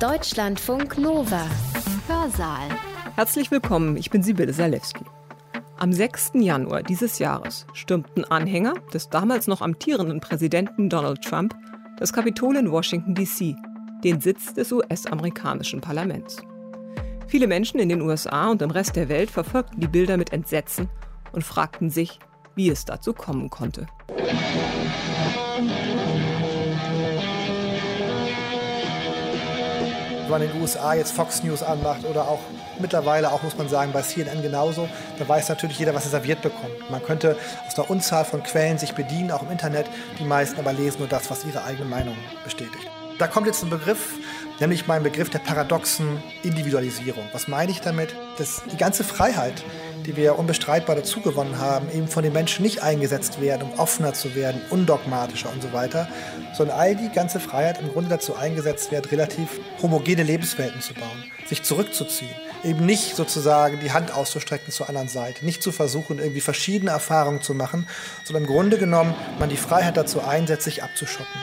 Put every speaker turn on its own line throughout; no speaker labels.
Deutschlandfunk Nova. Hörsaal.
Herzlich willkommen, ich bin Sibylle Salewski. Am 6. Januar dieses Jahres stürmten Anhänger des damals noch amtierenden Präsidenten Donald Trump das Kapitol in Washington, D.C., den Sitz des US-amerikanischen Parlaments. Viele Menschen in den USA und im Rest der Welt verfolgten die Bilder mit Entsetzen und fragten sich, wie es dazu kommen konnte.
Wenn man in den USA jetzt Fox News anmacht oder auch mittlerweile auch, muss man sagen, bei CNN genauso, da weiß natürlich jeder, was er serviert bekommt. Man könnte aus einer Unzahl von Quellen sich bedienen, auch im Internet. Die meisten aber lesen nur das, was ihre eigene Meinung bestätigt. Da kommt jetzt ein Begriff, nämlich mein Begriff der paradoxen Individualisierung. Was meine ich damit? Dass die ganze Freiheit, die wir unbestreitbar dazugewonnen haben, eben von den Menschen nicht eingesetzt werden, um offener zu werden, undogmatischer und so weiter, sondern all die ganze Freiheit im Grunde dazu eingesetzt wird, relativ homogene Lebenswelten zu bauen, sich zurückzuziehen, eben nicht sozusagen die Hand auszustrecken zur anderen Seite, nicht zu versuchen, irgendwie verschiedene Erfahrungen zu machen, sondern im Grunde genommen man die Freiheit dazu einsetzt, sich abzuschotten.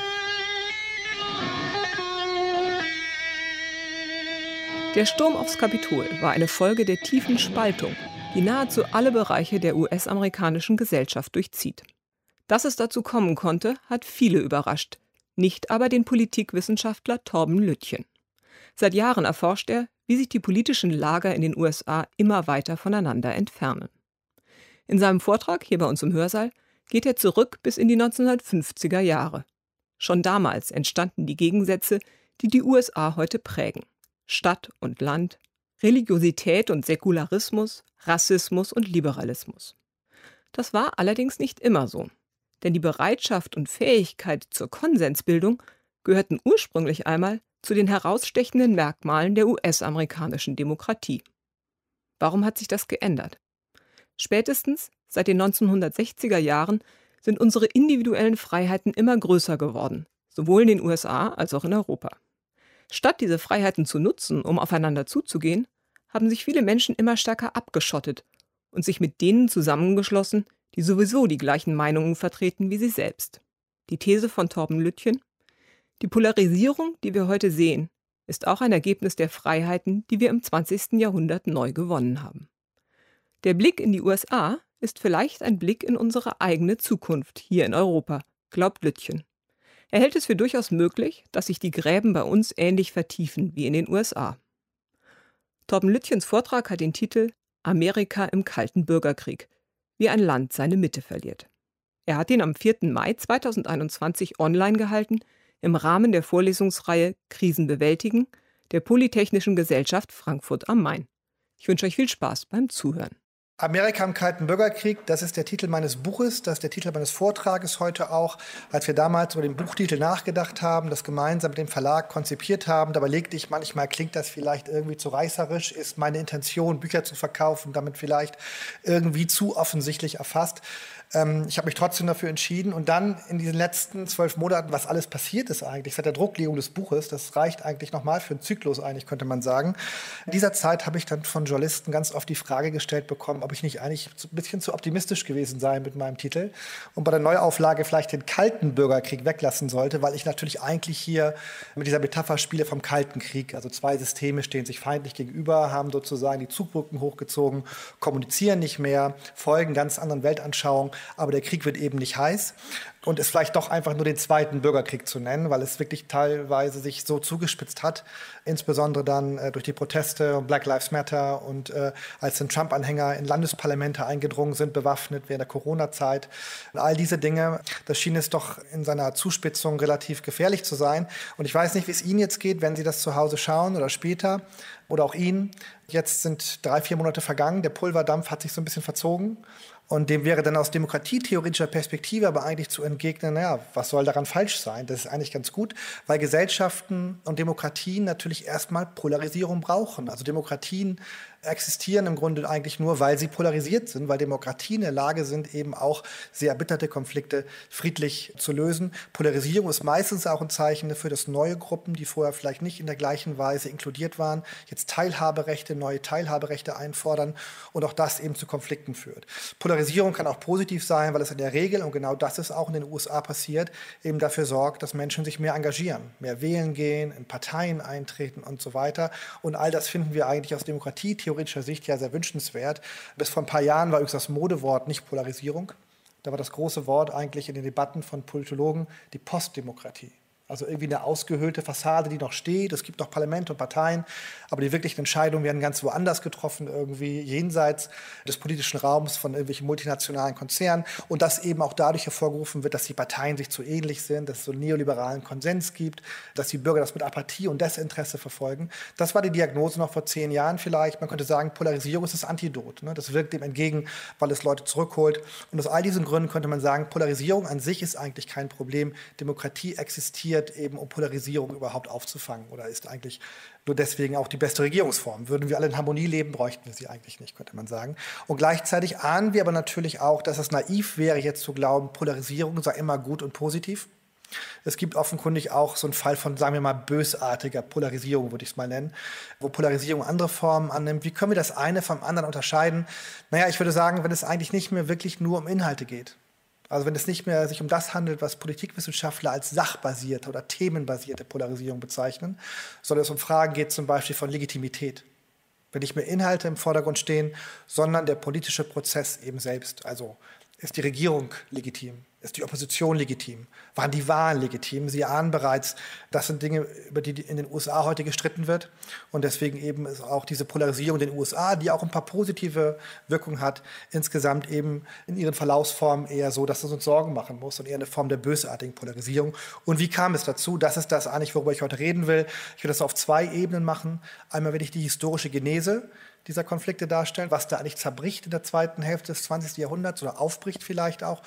Der Sturm aufs Kapitol war eine Folge der tiefen Spaltung, die nahezu alle Bereiche der US-amerikanischen Gesellschaft durchzieht. Dass es dazu kommen konnte, hat viele überrascht, nicht aber den Politikwissenschaftler Torben Lüttchen. Seit Jahren erforscht er, wie sich die politischen Lager in den USA immer weiter voneinander entfernen. In seinem Vortrag hier bei uns im Hörsaal geht er zurück bis in die 1950er Jahre. Schon damals entstanden die Gegensätze, die die USA heute prägen. Stadt und Land, Religiosität und Säkularismus, Rassismus und Liberalismus. Das war allerdings nicht immer so, denn die Bereitschaft und Fähigkeit zur Konsensbildung gehörten ursprünglich einmal zu den herausstechenden Merkmalen der US-amerikanischen Demokratie. Warum hat sich das geändert? Spätestens seit den 1960er Jahren sind unsere individuellen Freiheiten immer größer geworden, sowohl in den USA als auch in Europa. Statt diese Freiheiten zu nutzen, um aufeinander zuzugehen, haben sich viele Menschen immer stärker abgeschottet und sich mit denen zusammengeschlossen, die sowieso die gleichen Meinungen vertreten wie sie selbst. Die These von Torben Lüttchen Die Polarisierung, die wir heute sehen, ist auch ein Ergebnis der Freiheiten, die wir im 20. Jahrhundert neu gewonnen haben. Der Blick in die USA ist vielleicht ein Blick in unsere eigene Zukunft hier in Europa, glaubt Lüttchen. Er hält es für durchaus möglich, dass sich die Gräben bei uns ähnlich vertiefen wie in den USA. Torben Lütchens Vortrag hat den Titel Amerika im Kalten Bürgerkrieg, wie ein Land seine Mitte verliert. Er hat ihn am 4. Mai 2021 online gehalten im Rahmen der Vorlesungsreihe Krisen bewältigen der Polytechnischen Gesellschaft Frankfurt am Main. Ich wünsche euch viel Spaß beim Zuhören.
Amerika im Kalten Bürgerkrieg, das ist der Titel meines Buches, das ist der Titel meines Vortrages heute auch. Als wir damals über den Buchtitel nachgedacht haben, das gemeinsam mit dem Verlag konzipiert haben, da überlegte ich manchmal, klingt das vielleicht irgendwie zu reißerisch, ist meine Intention, Bücher zu verkaufen, damit vielleicht irgendwie zu offensichtlich erfasst. Ähm, ich habe mich trotzdem dafür entschieden. Und dann in diesen letzten zwölf Monaten, was alles passiert ist eigentlich, seit der Drucklegung des Buches, das reicht eigentlich nochmal für einen Zyklus eigentlich, könnte man sagen. In dieser Zeit habe ich dann von Journalisten ganz oft die Frage gestellt bekommen, ob ich nicht eigentlich ein bisschen zu optimistisch gewesen sei mit meinem Titel und bei der Neuauflage vielleicht den kalten Bürgerkrieg weglassen sollte, weil ich natürlich eigentlich hier mit dieser Metapher spiele vom Kalten Krieg. Also zwei Systeme stehen sich feindlich gegenüber, haben sozusagen die Zugbrücken hochgezogen, kommunizieren nicht mehr, folgen ganz anderen Weltanschauungen aber der Krieg wird eben nicht heiß und es vielleicht doch einfach nur den zweiten Bürgerkrieg zu nennen, weil es wirklich teilweise sich so zugespitzt hat, insbesondere dann äh, durch die Proteste und Black Lives Matter und äh, als dann Trump-Anhänger in Landesparlamente eingedrungen sind, bewaffnet während der Corona-Zeit. All diese Dinge, das schien es doch in seiner Zuspitzung relativ gefährlich zu sein. Und ich weiß nicht, wie es Ihnen jetzt geht, wenn Sie das zu Hause schauen oder später oder auch Ihnen. Jetzt sind drei, vier Monate vergangen, der Pulverdampf hat sich so ein bisschen verzogen. Und dem wäre dann aus demokratietheoretischer Perspektive aber eigentlich zu entgegnen, naja, was soll daran falsch sein? Das ist eigentlich ganz gut, weil Gesellschaften und Demokratien natürlich erstmal Polarisierung brauchen. Also Demokratien existieren im Grunde eigentlich nur, weil sie polarisiert sind, weil Demokratien in der Lage sind, eben auch sehr erbitterte Konflikte friedlich zu lösen. Polarisierung ist meistens auch ein Zeichen dafür, dass neue Gruppen, die vorher vielleicht nicht in der gleichen Weise inkludiert waren, jetzt Teilhaberechte, neue Teilhaberechte einfordern und auch das eben zu Konflikten führt. Polarisierung kann auch positiv sein, weil es in der Regel, und genau das ist auch in den USA passiert, eben dafür sorgt, dass Menschen sich mehr engagieren, mehr wählen gehen, in Parteien eintreten und so weiter. Und all das finden wir eigentlich aus demokratietheoretischer Sicht ja sehr wünschenswert. Bis vor ein paar Jahren war übrigens das Modewort nicht Polarisierung. Da war das große Wort eigentlich in den Debatten von Politologen die Postdemokratie. Also irgendwie eine ausgehöhlte Fassade, die noch steht. Es gibt noch Parlamente und Parteien, aber die wirklichen Entscheidungen werden ganz woanders getroffen, irgendwie jenseits des politischen Raums von irgendwelchen multinationalen Konzernen. Und das eben auch dadurch hervorgerufen wird, dass die Parteien sich zu ähnlich sind, dass es so einen neoliberalen Konsens gibt, dass die Bürger das mit Apathie und Desinteresse verfolgen. Das war die Diagnose noch vor zehn Jahren vielleicht. Man könnte sagen, Polarisierung ist das Antidot. Ne? Das wirkt dem entgegen, weil es Leute zurückholt. Und aus all diesen Gründen könnte man sagen, Polarisierung an sich ist eigentlich kein Problem. Demokratie existiert passiert, eben um Polarisierung überhaupt aufzufangen oder ist eigentlich nur deswegen auch die beste Regierungsform. Würden wir alle in Harmonie leben, bräuchten wir sie eigentlich nicht, könnte man sagen. Und gleichzeitig ahnen wir aber natürlich auch, dass es naiv wäre, jetzt zu glauben, Polarisierung sei immer gut und positiv. Es gibt offenkundig auch so einen Fall von, sagen wir mal, bösartiger Polarisierung, würde ich es mal nennen, wo Polarisierung andere Formen annimmt. Wie können wir das eine vom anderen unterscheiden? Naja, ich würde sagen, wenn es eigentlich nicht mehr wirklich nur um Inhalte geht. Also wenn es nicht mehr sich um das handelt, was Politikwissenschaftler als sachbasierte oder themenbasierte Polarisierung bezeichnen, sondern es um Fragen geht zum Beispiel von Legitimität. Wenn nicht mehr Inhalte im Vordergrund stehen, sondern der politische Prozess eben selbst. Also ist die Regierung legitim? Ist die Opposition legitim? Waren die Wahlen legitim? Sie ahnen bereits, das sind Dinge, über die in den USA heute gestritten wird. Und deswegen eben ist auch diese Polarisierung in den USA, die auch ein paar positive Wirkungen hat, insgesamt eben in ihren Verlaufsformen eher so, dass es uns Sorgen machen muss und eher eine Form der bösartigen Polarisierung. Und wie kam es dazu? Das ist das eigentlich, worüber ich heute reden will. Ich will das auf zwei Ebenen machen. Einmal will ich die historische Genese dieser Konflikte darstellen, was da eigentlich zerbricht in der zweiten Hälfte des 20. Jahrhunderts oder aufbricht vielleicht auch.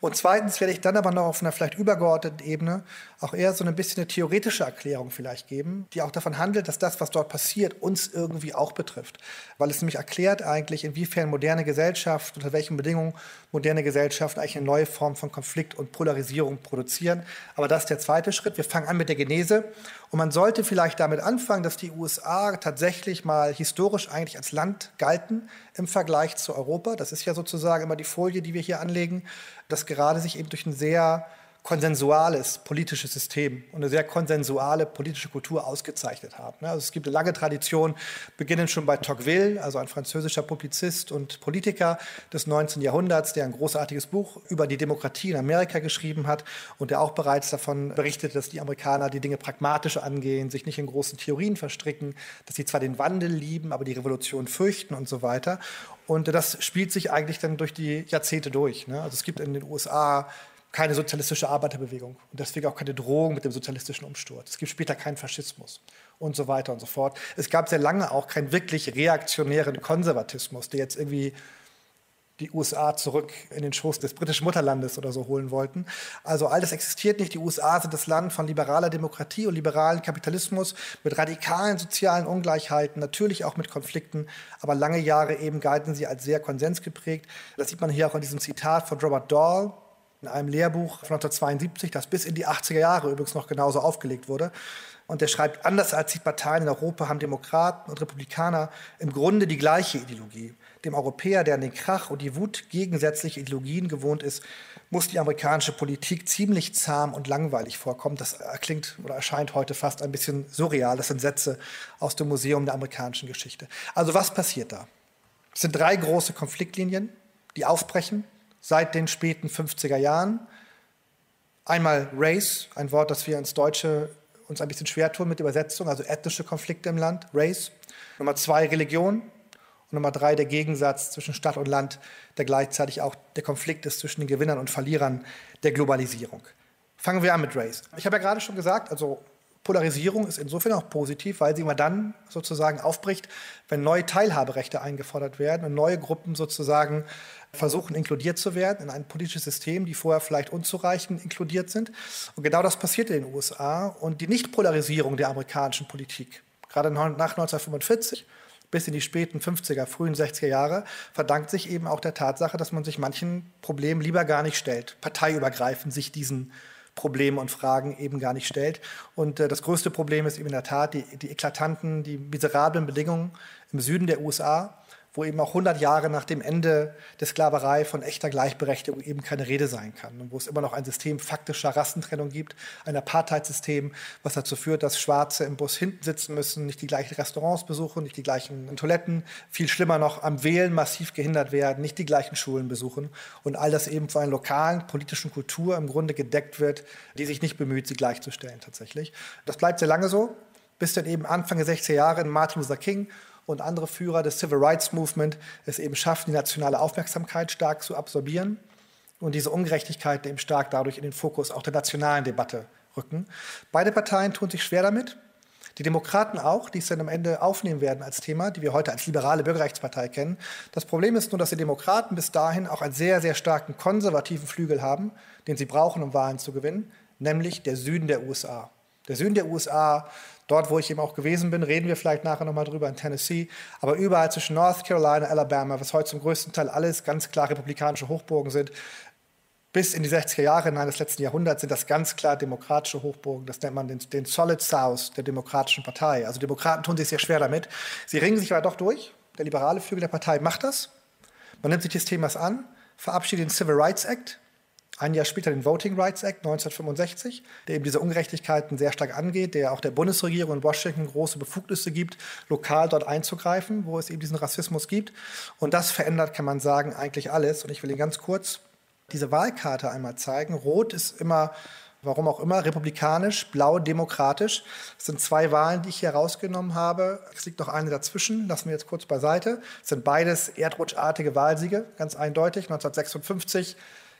Und zweitens werde ich dann aber noch auf einer vielleicht übergeordneten Ebene auch eher so ein bisschen eine theoretische Erklärung vielleicht geben, die auch davon handelt, dass das, was dort passiert, uns irgendwie auch betrifft. Weil es nämlich erklärt eigentlich, inwiefern moderne Gesellschaft, unter welchen Bedingungen moderne Gesellschaften eigentlich eine neue Form von Konflikt und Polarisierung produzieren. Aber das ist der zweite Schritt. Wir fangen an mit der Genese. Und man sollte vielleicht damit anfangen, dass die USA tatsächlich mal historisch eigentlich als Land galten im Vergleich zu Europa. Das ist ja sozusagen immer die Folie, die wir hier anlegen das gerade sich eben durch ein sehr konsensuales politisches System und eine sehr konsensuale politische Kultur ausgezeichnet haben. Also es gibt eine lange Tradition, beginnend schon bei Tocqueville, also ein französischer Publizist und Politiker des 19. Jahrhunderts, der ein großartiges Buch über die Demokratie in Amerika geschrieben hat und der auch bereits davon berichtet, dass die Amerikaner die Dinge pragmatisch angehen, sich nicht in großen Theorien verstricken, dass sie zwar den Wandel lieben, aber die Revolution fürchten und so weiter. Und das spielt sich eigentlich dann durch die Jahrzehnte durch. Ne? Also es gibt in den USA keine sozialistische Arbeiterbewegung und deswegen auch keine Drohung mit dem sozialistischen Umsturz. Es gibt später keinen Faschismus und so weiter und so fort. Es gab sehr lange auch keinen wirklich reaktionären Konservatismus, der jetzt irgendwie die USA zurück in den Schoß des britischen Mutterlandes oder so holen wollten. Also all das existiert nicht. Die USA sind das Land von liberaler Demokratie und liberalen Kapitalismus mit radikalen sozialen Ungleichheiten, natürlich auch mit Konflikten, aber lange Jahre eben galten sie als sehr konsensgeprägt. Das sieht man hier auch in diesem Zitat von Robert Dahl, in einem Lehrbuch von 1972, das bis in die 80er Jahre übrigens noch genauso aufgelegt wurde. Und der schreibt, anders als die Parteien in Europa haben Demokraten und Republikaner im Grunde die gleiche Ideologie. Dem Europäer, der an den Krach und die Wut gegensätzliche Ideologien gewohnt ist, muss die amerikanische Politik ziemlich zahm und langweilig vorkommen. Das klingt oder erscheint heute fast ein bisschen surreal. Das sind Sätze aus dem Museum der amerikanischen Geschichte. Also was passiert da? Es sind drei große Konfliktlinien, die aufbrechen seit den späten 50er Jahren. Einmal Race, ein Wort, das wir ins Deutsche uns ein bisschen schwer tun mit Übersetzung, also ethnische Konflikte im Land, Race. Nummer zwei Religion. Und Nummer drei der Gegensatz zwischen Stadt und Land, der gleichzeitig auch der Konflikt ist zwischen den Gewinnern und Verlierern der Globalisierung. Fangen wir an mit Race. Ich habe ja gerade schon gesagt, also Polarisierung ist insofern auch positiv, weil sie immer dann sozusagen aufbricht, wenn neue Teilhaberechte eingefordert werden und neue Gruppen sozusagen versuchen, inkludiert zu werden in ein politisches System, die vorher vielleicht unzureichend inkludiert sind. Und genau das passiert in den USA. Und die Nichtpolarisierung der amerikanischen Politik, gerade nach 1945, bis in die späten 50er, frühen 60er Jahre, verdankt sich eben auch der Tatsache, dass man sich manchen Problemen lieber gar nicht stellt, parteiübergreifend sich diesen Problemen und Fragen eben gar nicht stellt. Und äh, das größte Problem ist eben in der Tat die, die eklatanten, die miserablen Bedingungen im Süden der USA, wo eben auch 100 Jahre nach dem Ende der Sklaverei von echter Gleichberechtigung eben keine Rede sein kann. Und wo es immer noch ein System faktischer Rassentrennung gibt, ein Apartheidssystem, was dazu führt, dass Schwarze im Bus hinten sitzen müssen, nicht die gleichen Restaurants besuchen, nicht die gleichen Toiletten, viel schlimmer noch am Wählen massiv gehindert werden, nicht die gleichen Schulen besuchen und all das eben von einer lokalen politischen Kultur im Grunde gedeckt wird, die sich nicht bemüht, sie gleichzustellen tatsächlich. Das bleibt sehr lange so, bis dann eben Anfang der 60er Jahre Martin Luther King und andere Führer des Civil Rights Movement es eben schaffen, die nationale Aufmerksamkeit stark zu absorbieren und diese Ungerechtigkeiten eben stark dadurch in den Fokus auch der nationalen Debatte rücken. Beide Parteien tun sich schwer damit. Die Demokraten auch, die es dann am Ende aufnehmen werden als Thema, die wir heute als liberale Bürgerrechtspartei kennen. Das Problem ist nur, dass die Demokraten bis dahin auch einen sehr, sehr starken konservativen Flügel haben, den sie brauchen, um Wahlen zu gewinnen, nämlich der Süden der USA. Der Süden der USA Dort, wo ich eben auch gewesen bin, reden wir vielleicht nachher nochmal drüber in Tennessee. Aber überall zwischen North Carolina, Alabama, was heute zum größten Teil alles ganz klar republikanische Hochburgen sind, bis in die 60er Jahre hinein des letzten Jahrhunderts sind das ganz klar demokratische Hochburgen. Das nennt man den, den Solid South der Demokratischen Partei. Also Demokraten tun sich sehr schwer damit. Sie ringen sich aber doch durch. Der liberale Flügel der Partei macht das. Man nimmt sich des Themas an, verabschiedet den Civil Rights Act, ein Jahr später den Voting Rights Act 1965, der eben diese Ungerechtigkeiten sehr stark angeht, der auch der Bundesregierung in Washington große Befugnisse gibt, lokal dort einzugreifen, wo es eben diesen Rassismus gibt. Und das verändert, kann man sagen, eigentlich alles. Und ich will Ihnen ganz kurz diese Wahlkarte einmal zeigen. Rot ist immer warum auch immer, republikanisch, blau demokratisch. Das sind zwei Wahlen, die ich hier rausgenommen habe. Es liegt noch eine dazwischen, lassen wir jetzt kurz beiseite. Es sind beides erdrutschartige Wahlsiege, ganz eindeutig. 1956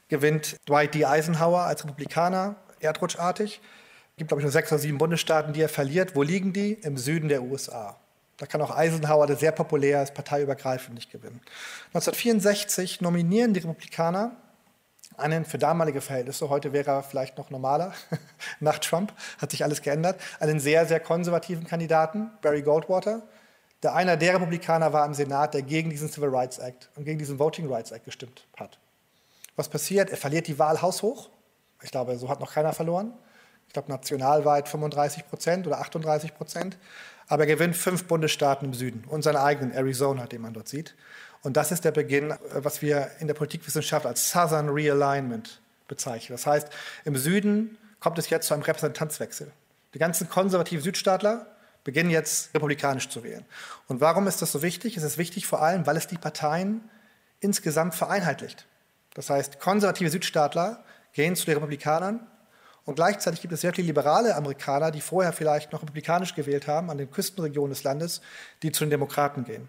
gewinnt Dwight D. Eisenhower als Republikaner erdrutschartig. Es gibt, glaube ich, nur sechs oder sieben Bundesstaaten, die er verliert. Wo liegen die? Im Süden der USA. Da kann auch Eisenhower, der sehr populär ist, parteiübergreifend nicht gewinnen. 1964 nominieren die Republikaner einen für damalige Verhältnisse, heute wäre er vielleicht noch normaler, nach Trump hat sich alles geändert, einen sehr, sehr konservativen Kandidaten, Barry Goldwater, der einer der Republikaner war im Senat, der gegen diesen Civil Rights Act und gegen diesen Voting Rights Act gestimmt hat. Was passiert? Er verliert die Wahl haushoch. Ich glaube, so hat noch keiner verloren. Ich glaube, nationalweit 35 Prozent oder 38 Prozent. Aber er gewinnt fünf Bundesstaaten im Süden und seinen eigenen Arizona, den man dort sieht. Und das ist der Beginn, was wir in der Politikwissenschaft als Southern Realignment bezeichnen. Das heißt, im Süden kommt es jetzt zu einem Repräsentanzwechsel. Die ganzen konservativen Südstaatler beginnen jetzt republikanisch zu wählen. Und warum ist das so wichtig? Es ist wichtig vor allem, weil es die Parteien insgesamt vereinheitlicht. Das heißt, konservative Südstaatler gehen zu den Republikanern und gleichzeitig gibt es sehr viele liberale Amerikaner, die vorher vielleicht noch republikanisch gewählt haben, an den Küstenregionen des Landes, die zu den Demokraten gehen.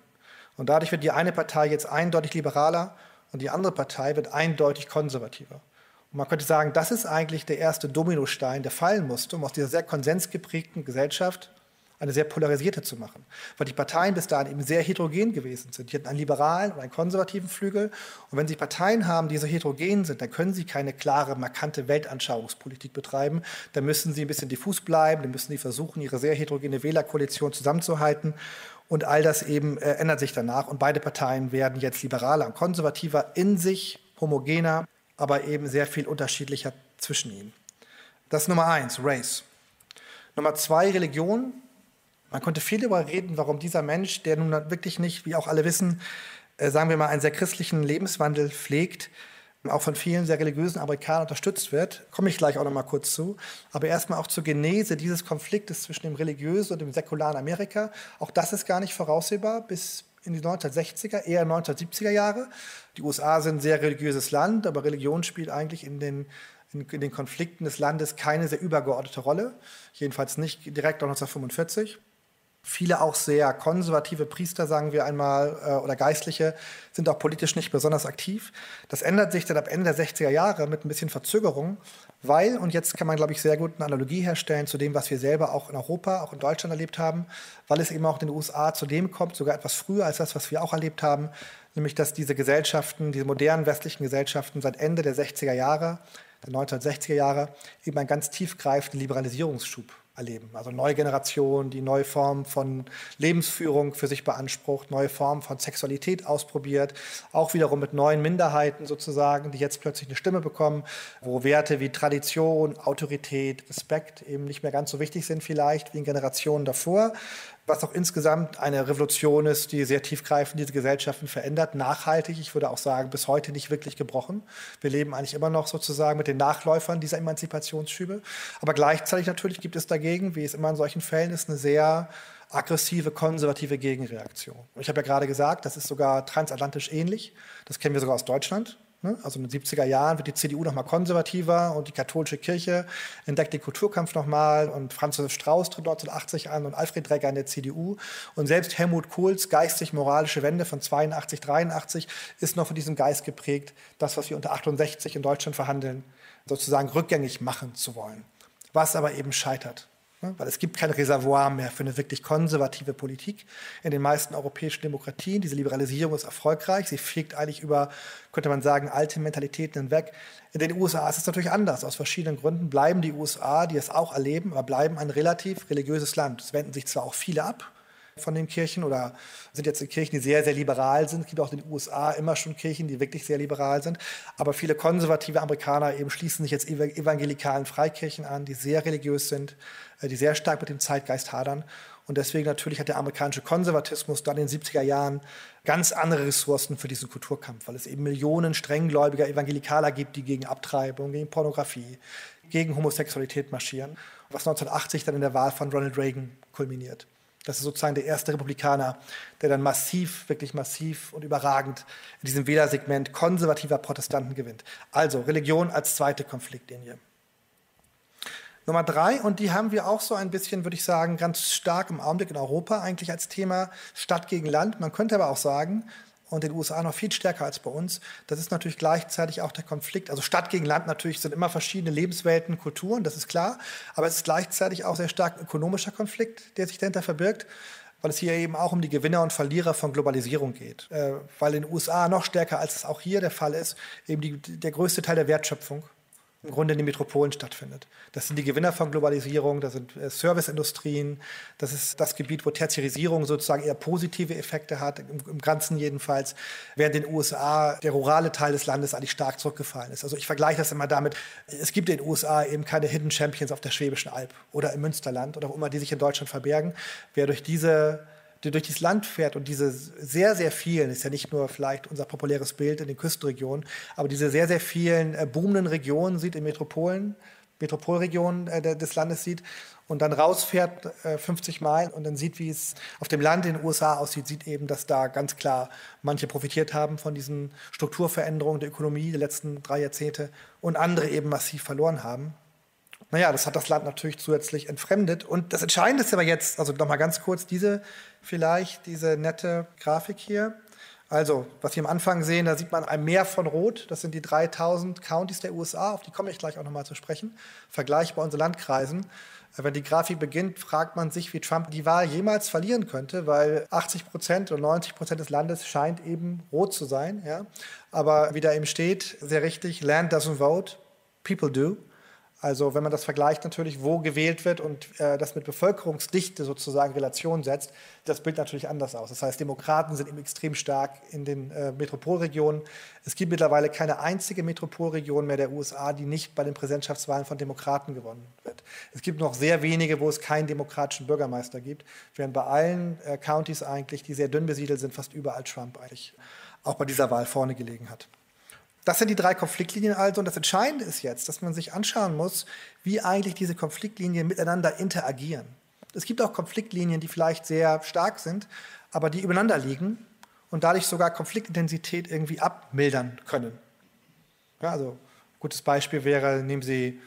Und dadurch wird die eine Partei jetzt eindeutig liberaler und die andere Partei wird eindeutig konservativer. Und man könnte sagen, das ist eigentlich der erste Dominostein, der fallen musste, um aus dieser sehr konsensgeprägten Gesellschaft eine sehr polarisierte zu machen. Weil die Parteien bis dahin eben sehr heterogen gewesen sind. Die hatten einen liberalen und einen konservativen Flügel. Und wenn sie Parteien haben, die so heterogen sind, dann können sie keine klare, markante Weltanschauungspolitik betreiben. Dann müssen sie ein bisschen diffus bleiben, dann müssen sie versuchen, ihre sehr heterogene Wählerkoalition zusammenzuhalten. Und all das eben äh, ändert sich danach. Und beide Parteien werden jetzt liberaler und konservativer in sich, homogener, aber eben sehr viel unterschiedlicher zwischen ihnen. Das ist Nummer eins, Race. Nummer zwei, Religion. Man konnte viel darüber reden, warum dieser Mensch, der nun wirklich nicht, wie auch alle wissen, äh, sagen wir mal, einen sehr christlichen Lebenswandel pflegt, auch von vielen sehr religiösen Amerikanern unterstützt wird, komme ich gleich auch noch mal kurz zu. Aber erstmal auch zur Genese dieses Konfliktes zwischen dem religiösen und dem säkularen Amerika. Auch das ist gar nicht voraussehbar bis in die 1960er, eher 1970er Jahre. Die USA sind ein sehr religiöses Land, aber Religion spielt eigentlich in den in, den Konflikten des Landes keine sehr übergeordnete Rolle, jedenfalls nicht direkt 1945. Viele auch sehr konservative Priester, sagen wir einmal, äh, oder Geistliche, sind auch politisch nicht besonders aktiv. Das ändert sich dann ab Ende der 60er Jahre mit ein bisschen Verzögerung, weil, und jetzt kann man, glaube ich, sehr gut eine Analogie herstellen zu dem, was wir selber auch in Europa, auch in Deutschland erlebt haben, weil es eben auch in den USA zu dem kommt, sogar etwas früher als das, was wir auch erlebt haben, nämlich dass diese Gesellschaften, diese modernen westlichen Gesellschaften seit Ende der 60er Jahre, der 1960er Jahre, eben einen ganz tiefgreifenden Liberalisierungsschub erleben. Also neue Generationen, die neue Formen von Lebensführung für sich beansprucht, neue Formen von Sexualität ausprobiert, auch wiederum mit neuen Minderheiten sozusagen, die jetzt plötzlich eine Stimme bekommen, wo Werte wie Tradition, Autorität, Respekt eben nicht mehr ganz so wichtig sind vielleicht wie in Generationen davor, was auch insgesamt eine Revolution ist, die sehr tiefgreifend diese Gesellschaften verändert, nachhaltig, ich würde auch sagen, bis heute nicht wirklich gebrochen. Wir leben eigentlich immer noch sozusagen mit den Nachläufern dieser Emanzipationsschübe. Aber gleichzeitig natürlich gibt es dagegen, wie es immer in solchen Fällen ist, eine sehr aggressive, konservative Gegenreaktion. Ich habe ja gerade gesagt, das ist sogar transatlantisch ähnlich. Das kennen wir sogar aus Deutschland. Ne? Also in den 70er Jahren wird die CDU nochmal konservativer und die katholische Kirche entdeckt den Kulturkampf nochmal und Franz Josef Strauß tritt 1980 an und Alfred Dregger in der CDU. Und selbst Helmut Kohls geistig-moralische Wende von 82, 83 ist noch von diesem Geist geprägt, das, was wir unter 68 in Deutschland verhandeln, sozusagen rückgängig machen zu wollen. Was aber eben scheitert. Ne? Weil es gibt kein Reservoir mehr für eine wirklich konservative Politik in den meisten europäischen Demokratien. Diese Liberalisierung ist erfolgreich. Sie fegt eigentlich über, könnte man sagen, alte Mentalitäten hinweg. In den USA ist es natürlich anders. Aus verschiedenen Gründen bleiben die USA, die es auch erleben, aber bleiben ein relativ religiöses Land. Es wenden sich zwar auch viele ab, von den Kirchen oder sind jetzt Kirchen, die sehr, sehr liberal sind. Es gibt auch in den USA immer schon Kirchen, die wirklich sehr liberal sind. Aber viele konservative Amerikaner eben schließen sich jetzt evangelikalen Freikirchen an, die sehr religiös sind, äh, die sehr stark mit dem Zeitgeist hadern. Und deswegen natürlich hat der amerikanische Konservatismus dann in den 70er Jahren ganz andere Ressourcen für diesen Kulturkampf, weil es eben Millionen strenggläubiger Evangelikaler gibt, die gegen Abtreibung, gegen Pornografie, gegen Homosexualität marschieren, was 1980 dann in der Wahl von Ronald Reagan kulminiert. Das ist sozusagen der erste Republikaner, der dann massiv, wirklich massiv und überragend in diesem Wählersegment konservativer Protestanten gewinnt. Also Religion als zweite Konfliktlinie. Nummer drei, und die haben wir auch so ein bisschen, würde ich sagen, ganz stark im Augenblick in Europa eigentlich als Thema Stadt gegen Land. Man könnte aber auch sagen, und in den USA noch viel stärker als bei uns. Das ist natürlich gleichzeitig auch der Konflikt. Also Stadt gegen Land natürlich sind immer verschiedene Lebenswelten, Kulturen, das ist klar. Aber es ist gleichzeitig auch sehr stark ein ökonomischer Konflikt, der sich dahinter verbirgt weil es hier eben auch um die Gewinner und Verlierer von Globalisierung geht. Äh, weil in den USA noch stärker, als es auch hier der Fall ist, eben die, der größte Teil der Wertschöpfung im Grunde in den Metropolen stattfindet. Das sind die Gewinner von Globalisierung, das sind äh, Serviceindustrien, das ist das Gebiet, wo Tertiarisierung sozusagen eher positive Effekte hat, im, Ganzen jedenfalls, während in den USA der rurale Teil des Landes eigentlich stark zurückgefallen ist. Also ich vergleiche das immer damit, es gibt in den USA eben keine Hidden Champions auf der Schwäbischen Alb oder im Münsterland oder wo immer die sich in Deutschland verbergen. Wer durch diese der durch dieses Land fährt und diese sehr, sehr vielen, ist ja nicht nur vielleicht unser populäres Bild in den Küstenregionen, aber diese sehr, sehr vielen äh, boomenden Regionen sieht in Metropolen, Metropolregionen äh, des Landes sieht und dann rausfährt äh, 50 Meilen und dann sieht, wie es auf dem Land in den USA aussieht, sieht eben, dass da ganz klar manche profitiert haben von diesen Strukturveränderungen der Ökonomie der letzten drei Jahrzehnte und andere eben massiv verloren haben. Naja, das hat das Land natürlich zusätzlich entfremdet. Und das Entscheidende ist aber jetzt, also nochmal ganz kurz, diese vielleicht, diese nette Grafik hier. Also, was Sie am Anfang sehen, da sieht man ein Meer von Rot. Das sind die 3000 Counties der USA, auf die komme ich gleich auch nochmal zu sprechen. Vergleichbar unsere Landkreisen. Wenn die Grafik beginnt, fragt man sich, wie Trump die Wahl jemals verlieren könnte, weil 80 Prozent oder 90 Prozent des Landes scheint eben rot zu sein. Ja? Aber wie da eben steht, sehr richtig, Land doesn't vote, people do. Also wenn man das vergleicht natürlich, wo gewählt wird und äh, das mit Bevölkerungsdichte sozusagen Relation setzt, das Bild natürlich anders aus. Das heißt, Demokraten sind eben extrem stark in den äh, Metropolregionen. Es gibt mittlerweile keine einzige Metropolregion mehr der USA, die nicht bei den Präsidentschaftswahlen von Demokraten gewonnen wird. Es gibt noch sehr wenige, wo es keinen demokratischen Bürgermeister gibt, während bei allen äh, Countys eigentlich, die sehr dünn besiedelt sind, fast überall Trump eigentlich auch bei dieser Wahl vorne gelegen hat. Das sind die drei Konfliktlinien also. Und das Entscheidende ist jetzt, dass man sich anschauen muss, wie eigentlich diese Konfliktlinien miteinander interagieren. Es gibt auch Konfliktlinien, die vielleicht sehr stark sind, aber die übereinander liegen und dadurch sogar Konfliktintensität irgendwie abmildern können. Ja, also ein gutes Beispiel wäre, nehmen Sie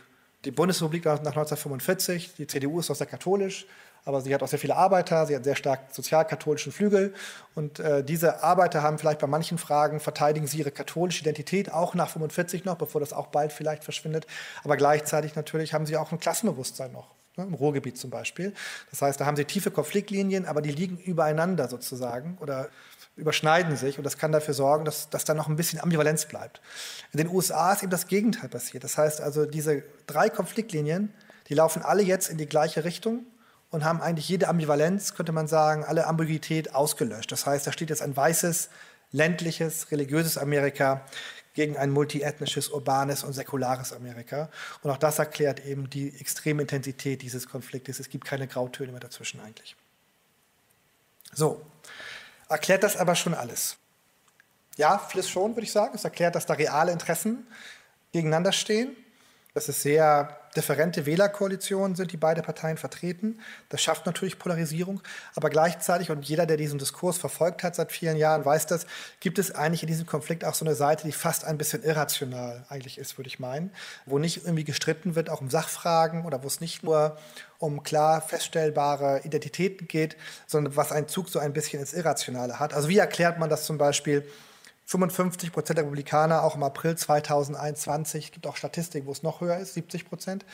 die Bundesrepublik nach 1945, die CDU ist doch sehr katholisch, aber sie hat auch sehr viele Arbeiter, sie hat sehr stark sozialkatholischen Flügel und äh, diese Arbeiter haben vielleicht bei manchen Fragen, verteidigen sie ihre katholische Identität, auch nach 45 noch, bevor das auch bald vielleicht verschwindet, aber gleichzeitig natürlich haben sie auch ein Klassenbewusstsein noch. Ne, Im Ruhrgebiet zum Beispiel. Das heißt, da haben sie tiefe Konfliktlinien, aber die liegen übereinander sozusagen oder überschneiden sich und das kann dafür sorgen, dass, dass da noch ein bisschen Ambivalenz bleibt. In den USA ist eben das Gegenteil passiert. Das heißt also, diese drei Konfliktlinien Die laufen alle jetzt in die gleiche Richtung und haben eigentlich jede Ambivalenz, könnte man sagen, alle Ambiguität ausgelöscht. Das heißt, da steht jetzt ein weißes, ländliches, religiöses Amerika gegen ein multiethnisches, urbanes und säkulares Amerika. Und auch das erklärt eben die extreme Intensität dieses Konfliktes. Es gibt keine Grautöne mehr dazwischen eigentlich. So, erklärt das aber schon alles. Ja, vieles schon, würde ich sagen. Es erklärt, dass da reale Interessen gegeneinander stehen dass es sehr differente Wählerkoalitionen sind, die beide Parteien vertreten. Das schafft natürlich Polarisierung. Aber gleichzeitig, und jeder, der diesen Diskurs verfolgt hat seit vielen Jahren, weiß das, gibt es eigentlich in diesem Konflikt auch so eine Seite, die fast ein bisschen irrational eigentlich ist, würde ich meinen. Wo nicht irgendwie gestritten wird, auch um Sachfragen oder wo es nicht nur um klar feststellbare Identitäten geht, sondern was einen Zug so ein bisschen ins Irrationale hat. Also wie erklärt man das zum Beispiel? 55 Prozent der Republikaner auch im April 2021. Es gibt auch Statistiken, wo es noch höher ist, 70 Prozent.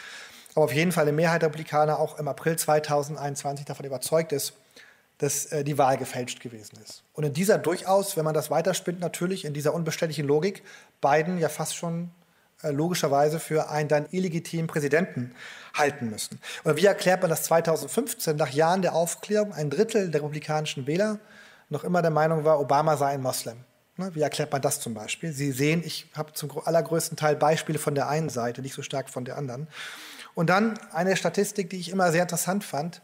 Aber auf jeden Fall eine Mehrheit der Republikaner auch im April 2021 davon überzeugt ist, dass äh, die Wahl gefälscht gewesen ist. Und in dieser durchaus, wenn man das weiterspinnt, natürlich in dieser unbeständigen Logik, Biden ja fast schon äh, logischerweise für einen dann illegitimen Präsidenten halten müssen. Oder wie erklärt man das 2015, nach Jahren der Aufklärung, ein Drittel der republikanischen Wähler noch immer der Meinung war, Obama sei ein Moslem? Ne, wie erklärt man das zum Beispiel? Sie sehen, ich habe zum allergrößten Teil Beispiele von der einen Seite, nicht so stark von der anderen. Und dann eine Statistik, die ich immer sehr interessant fand.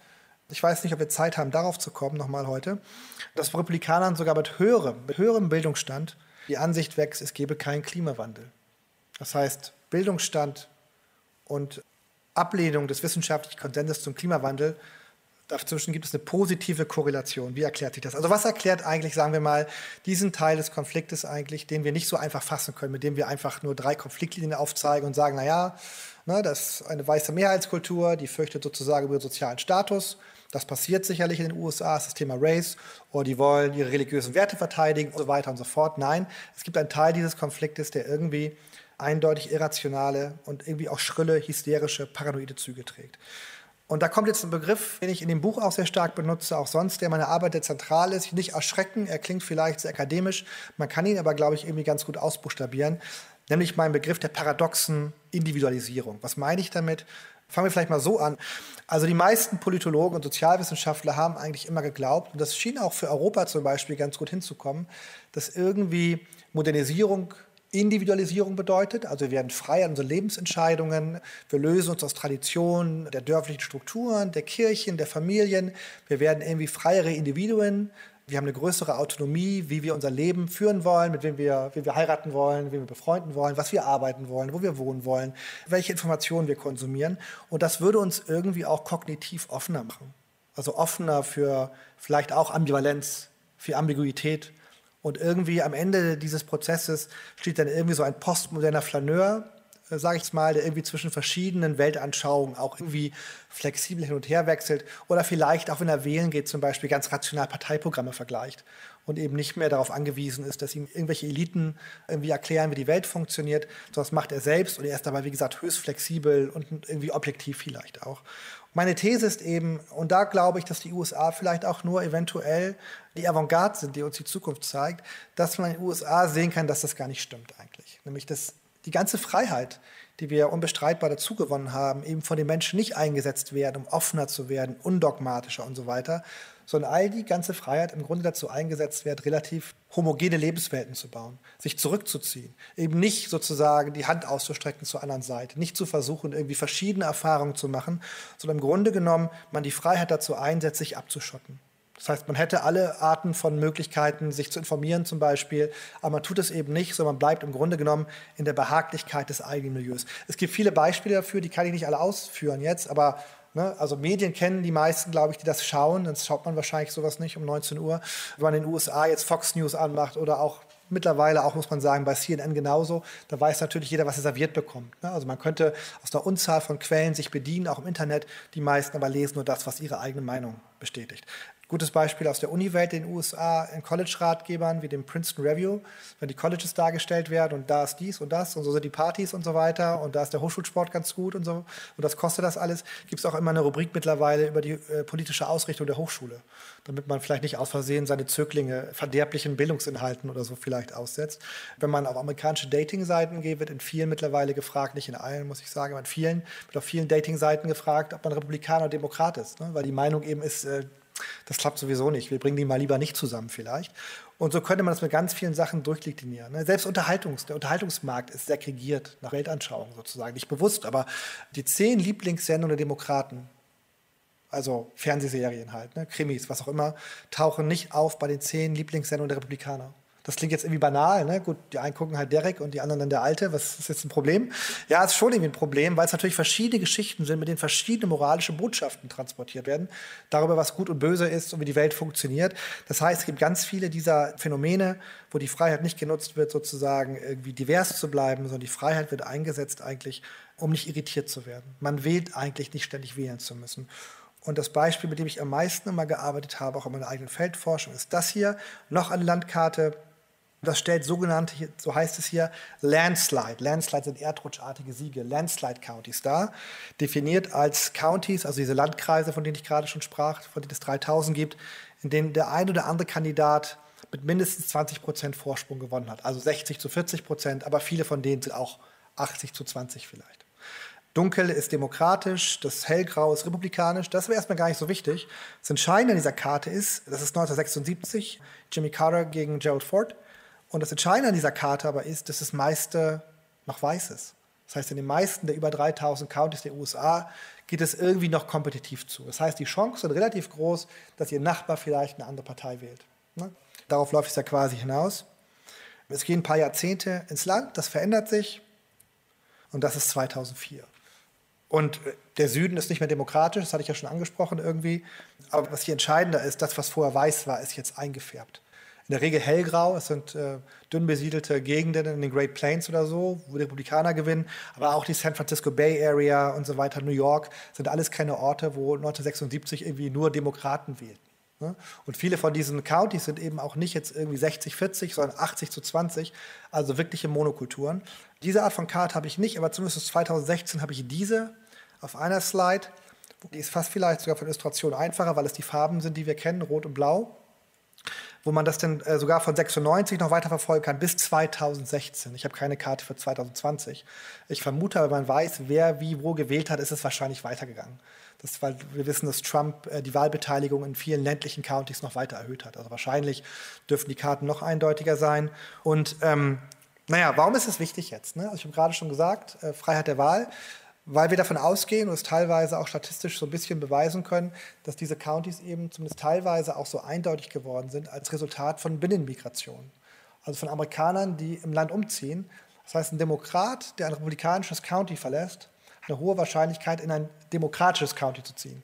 Ich weiß nicht, ob wir Zeit haben, darauf zu kommen, nochmal heute. Dass Republikanern sogar mit höherem, mit höherem Bildungsstand die Ansicht wächst, es gebe keinen Klimawandel. Das heißt, Bildungsstand und Ablehnung des wissenschaftlichen Konsenses zum Klimawandel Dazwischen gibt es eine positive Korrelation. Wie erklärt sich das? Also was erklärt eigentlich, sagen wir mal, diesen Teil des Konfliktes eigentlich, den wir nicht so einfach fassen können, mit dem wir einfach nur drei Konfliktlinien aufzeigen und sagen, naja, ne, das ist eine weiße Mehrheitskultur, die fürchtet sozusagen über sozialen Status. Das passiert sicherlich in den USA, ist das Thema Race, oder die wollen ihre religiösen Werte verteidigen und so weiter und so fort. Nein, es gibt einen Teil dieses Konfliktes, der irgendwie eindeutig irrationale und irgendwie auch schrille, hysterische, paranoide Züge trägt. Und da kommt jetzt ein Begriff, den ich in dem Buch auch sehr stark benutze, auch sonst, der meiner Arbeit der zentral ist. Nicht erschrecken, er klingt vielleicht sehr akademisch, man kann ihn aber, glaube ich, irgendwie ganz gut ausbuchstabieren, nämlich mein Begriff der paradoxen Individualisierung. Was meine ich damit? Fangen wir vielleicht mal so an. Also die meisten Politologen und Sozialwissenschaftler haben eigentlich immer geglaubt, und das schien auch für Europa zum Beispiel ganz gut hinzukommen, dass irgendwie Modernisierung Individualisierung bedeutet. Also wir werden frei an unsere Lebensentscheidungen. Wir lösen uns aus Traditionen der dörflichen Strukturen, der Kirchen, der Familien. Wir werden irgendwie freiere Individuen. Wir haben eine größere Autonomie, wie wir unser Leben führen wollen, mit wem wir, wem wir heiraten wollen, wem wir befreunden wollen, was wir arbeiten wollen, wo wir wohnen wollen, welche Informationen wir konsumieren. Und das würde uns irgendwie auch kognitiv offener machen. Also offener für vielleicht auch Ambivalenz, für Ambiguität und irgendwie am Ende dieses Prozesses steht dann irgendwie so ein postmoderner Flaneur, äh, sage ich mal, der irgendwie zwischen verschiedenen Weltanschauungen auch irgendwie flexibel hin und her wechselt oder vielleicht auch wenn er wählen geht zum Beispiel ganz rational Parteiprogramme vergleicht und eben nicht mehr darauf angewiesen ist, dass ihm irgendwelche Eliten irgendwie erklären, wie die Welt funktioniert, das macht er selbst und er ist dabei, wie gesagt, höchst flexibel und irgendwie objektiv vielleicht auch. Meine These ist eben, und da glaube ich, dass die USA vielleicht auch nur eventuell die Avantgarde sind, die uns die Zukunft zeigt, dass man in den USA sehen kann, dass das gar nicht stimmt eigentlich. Nämlich, dass die ganze Freiheit, die wir unbestreitbar dazugewonnen haben, eben von den Menschen nicht eingesetzt werden, um offener zu werden, undogmatischer und so weiter, sondern all die ganze Freiheit im Grunde dazu eingesetzt wird, relativ homogene Lebenswelten zu bauen, sich zurückzuziehen, eben nicht sozusagen die Hand auszustrecken zur anderen Seite, nicht zu versuchen, irgendwie verschiedene Erfahrungen zu machen, sondern im Grunde genommen man die Freiheit dazu einsetzt, sich abzuschotten. Das heißt, man hätte alle Arten von Möglichkeiten, sich zu informieren zum Beispiel, aber man tut es eben nicht, sondern man bleibt im Grunde genommen in der Behaglichkeit des eigenen Milieus. Es gibt viele Beispiele dafür, die kann ich nicht alle ausführen jetzt, aber Ne? Also Medien kennen die meisten, glaube ich, die das schauen. Sonst schaut man wahrscheinlich sowas nicht um 19 Uhr. Wenn man in den USA jetzt Fox News anmacht oder auch mittlerweile auch, muss man sagen, bei CNN genauso, da weiß natürlich jeder, was er serviert bekommt. Ne? Also man könnte aus einer Unzahl von Quellen sich bedienen, auch im Internet. Die meisten aber lesen nur das, was ihre eigene Meinung bestätigt. Gutes Beispiel aus der Uniwelt in den USA in College-Ratgebern wie dem Princeton Review, wenn die Colleges dargestellt werden und da ist dies und das und so sind die Partys und so weiter und da ist der Hochschulsport ganz gut und so und das kostet das alles, gibt es auch immer eine Rubrik mittlerweile über die äh, politische Ausrichtung der Hochschule, damit man vielleicht nicht aus Versehen seine Zöglinge verderblichen Bildungsinhalten oder so vielleicht aussetzt. Wenn man auf amerikanische Dating-Seiten geht, wird in vielen mittlerweile gefragt, nicht in allen, muss ich sagen, aber in vielen, wird auf vielen Dating-Seiten gefragt, ob man Republikaner oder Demokrat ist, ne? weil die Meinung eben ist, äh, das klappt sowieso nicht. Wir bringen die mal lieber nicht zusammen vielleicht. Und so könnte man das mit ganz vielen Sachen durchdeklinieren. Ne? Selbst Unterhaltungs, der Unterhaltungsmarkt ist segregiert nach Weltanschauung sozusagen. Nicht bewusst, aber die zehn Lieblingssendungen der Demokraten, also Fernsehserien halt, ne? Krimis, was auch immer, tauchen nicht auf bei den zehn Lieblingssendungen der Republikaner. Das klingt jetzt irgendwie banal, ne? Gut, die einen gucken halt Derek und die anderen dann der Alte. Was ist jetzt ein Problem? Ja, es ist schon irgendwie ein Problem, weil es natürlich verschiedene Geschichten sind, mit denen verschiedene moralische Botschaften transportiert werden. Darüber, was gut und böse ist und wie die Welt funktioniert. Das heißt, es gibt ganz viele dieser Phänomene, wo die Freiheit nicht genutzt wird, sozusagen irgendwie divers zu bleiben, sondern die Freiheit wird eingesetzt eigentlich, um nicht irritiert zu werden. Man wählt eigentlich nicht ständig wählen zu müssen. Und das Beispiel, mit dem ich am meisten immer gearbeitet habe, auch in meiner eigenen Feldforschung, ist das hier. Noch eine Landkarte das stellt sogenannte, so heißt es hier, Landslide. Landslide sind erdrutschartige Siege, Landslide Counties dar. Definiert als Counties, also diese Landkreise, von denen ich gerade schon sprach, von denen es 3000 gibt, in denen der ein oder andere Kandidat mit mindestens 20 Prozent Vorsprung gewonnen hat. Also 60 zu 40 Prozent, aber viele von denen sind auch 80 zu 20 vielleicht. Dunkel ist demokratisch, das Hellgrau ist republikanisch. Das wäre erstmal gar nicht so wichtig. Das Entscheidende an dieser Karte ist, das ist 1976, Jimmy Carter gegen Gerald Ford. Und das Entscheidende an dieser Karte aber ist, dass das meiste noch weiß ist. Das heißt, in den meisten der über 3000 Counties der USA geht es irgendwie noch kompetitiv zu. Das heißt, die Chancen sind relativ groß, dass ihr Nachbar vielleicht eine andere Partei wählt. Ne? Darauf läuft es ja quasi hinaus. Es gehen ein paar Jahrzehnte ins Land, das verändert sich und das ist 2004. Und äh, der Süden ist nicht mehr demokratisch, das hatte ich ja schon angesprochen irgendwie. Aber was hier entscheidender ist, das, was vorher weiß war, ist jetzt eingefärbt in der Regel hellgrau. Es sind äh, dünn besiedelte Gegenden in den Great Plains oder so, wo die Republikaner gewinnen. Aber auch die San Francisco Bay Area und so weiter, New York, sind alles keine Orte, wo 1976 irgendwie nur Demokraten wählten. Ne? Und viele von diesen Counties sind eben auch nicht jetzt irgendwie 60, 40, sondern 80 zu 20, also wirkliche Monokulturen. Diese Art von Karte habe ich nicht, aber zumindest 2016 habe ich diese auf einer Slide. Die ist fast vielleicht sogar von Illustration einfacher, weil es die Farben sind, die wir kennen, rot und blau wo man das dann äh, sogar von 96 noch weiter verfolgen kann bis 2016. Ich habe keine Karte für 2020. Ich vermute, wenn man weiß, wer wie wo gewählt hat, ist es wahrscheinlich weitergegangen. Das, weil wir wissen, dass Trump äh, die Wahlbeteiligung in vielen ländlichen Counties noch weiter erhöht hat. Also wahrscheinlich dürfen die Karten noch eindeutiger sein. Und ähm, naja, warum ist es wichtig jetzt? Ne? Also ich habe gerade schon gesagt, äh, Freiheit der Wahl weil wir davon ausgehen und es teilweise auch statistisch so ein bisschen beweisen können, dass diese Counties eben zumindest teilweise auch so eindeutig geworden sind als Resultat von Binnenmigration. Also von Amerikanern, die im Land umziehen. Das heißt, ein Demokrat, der ein republikanisches County verlässt, hat eine hohe Wahrscheinlichkeit, in ein demokratisches County zu ziehen.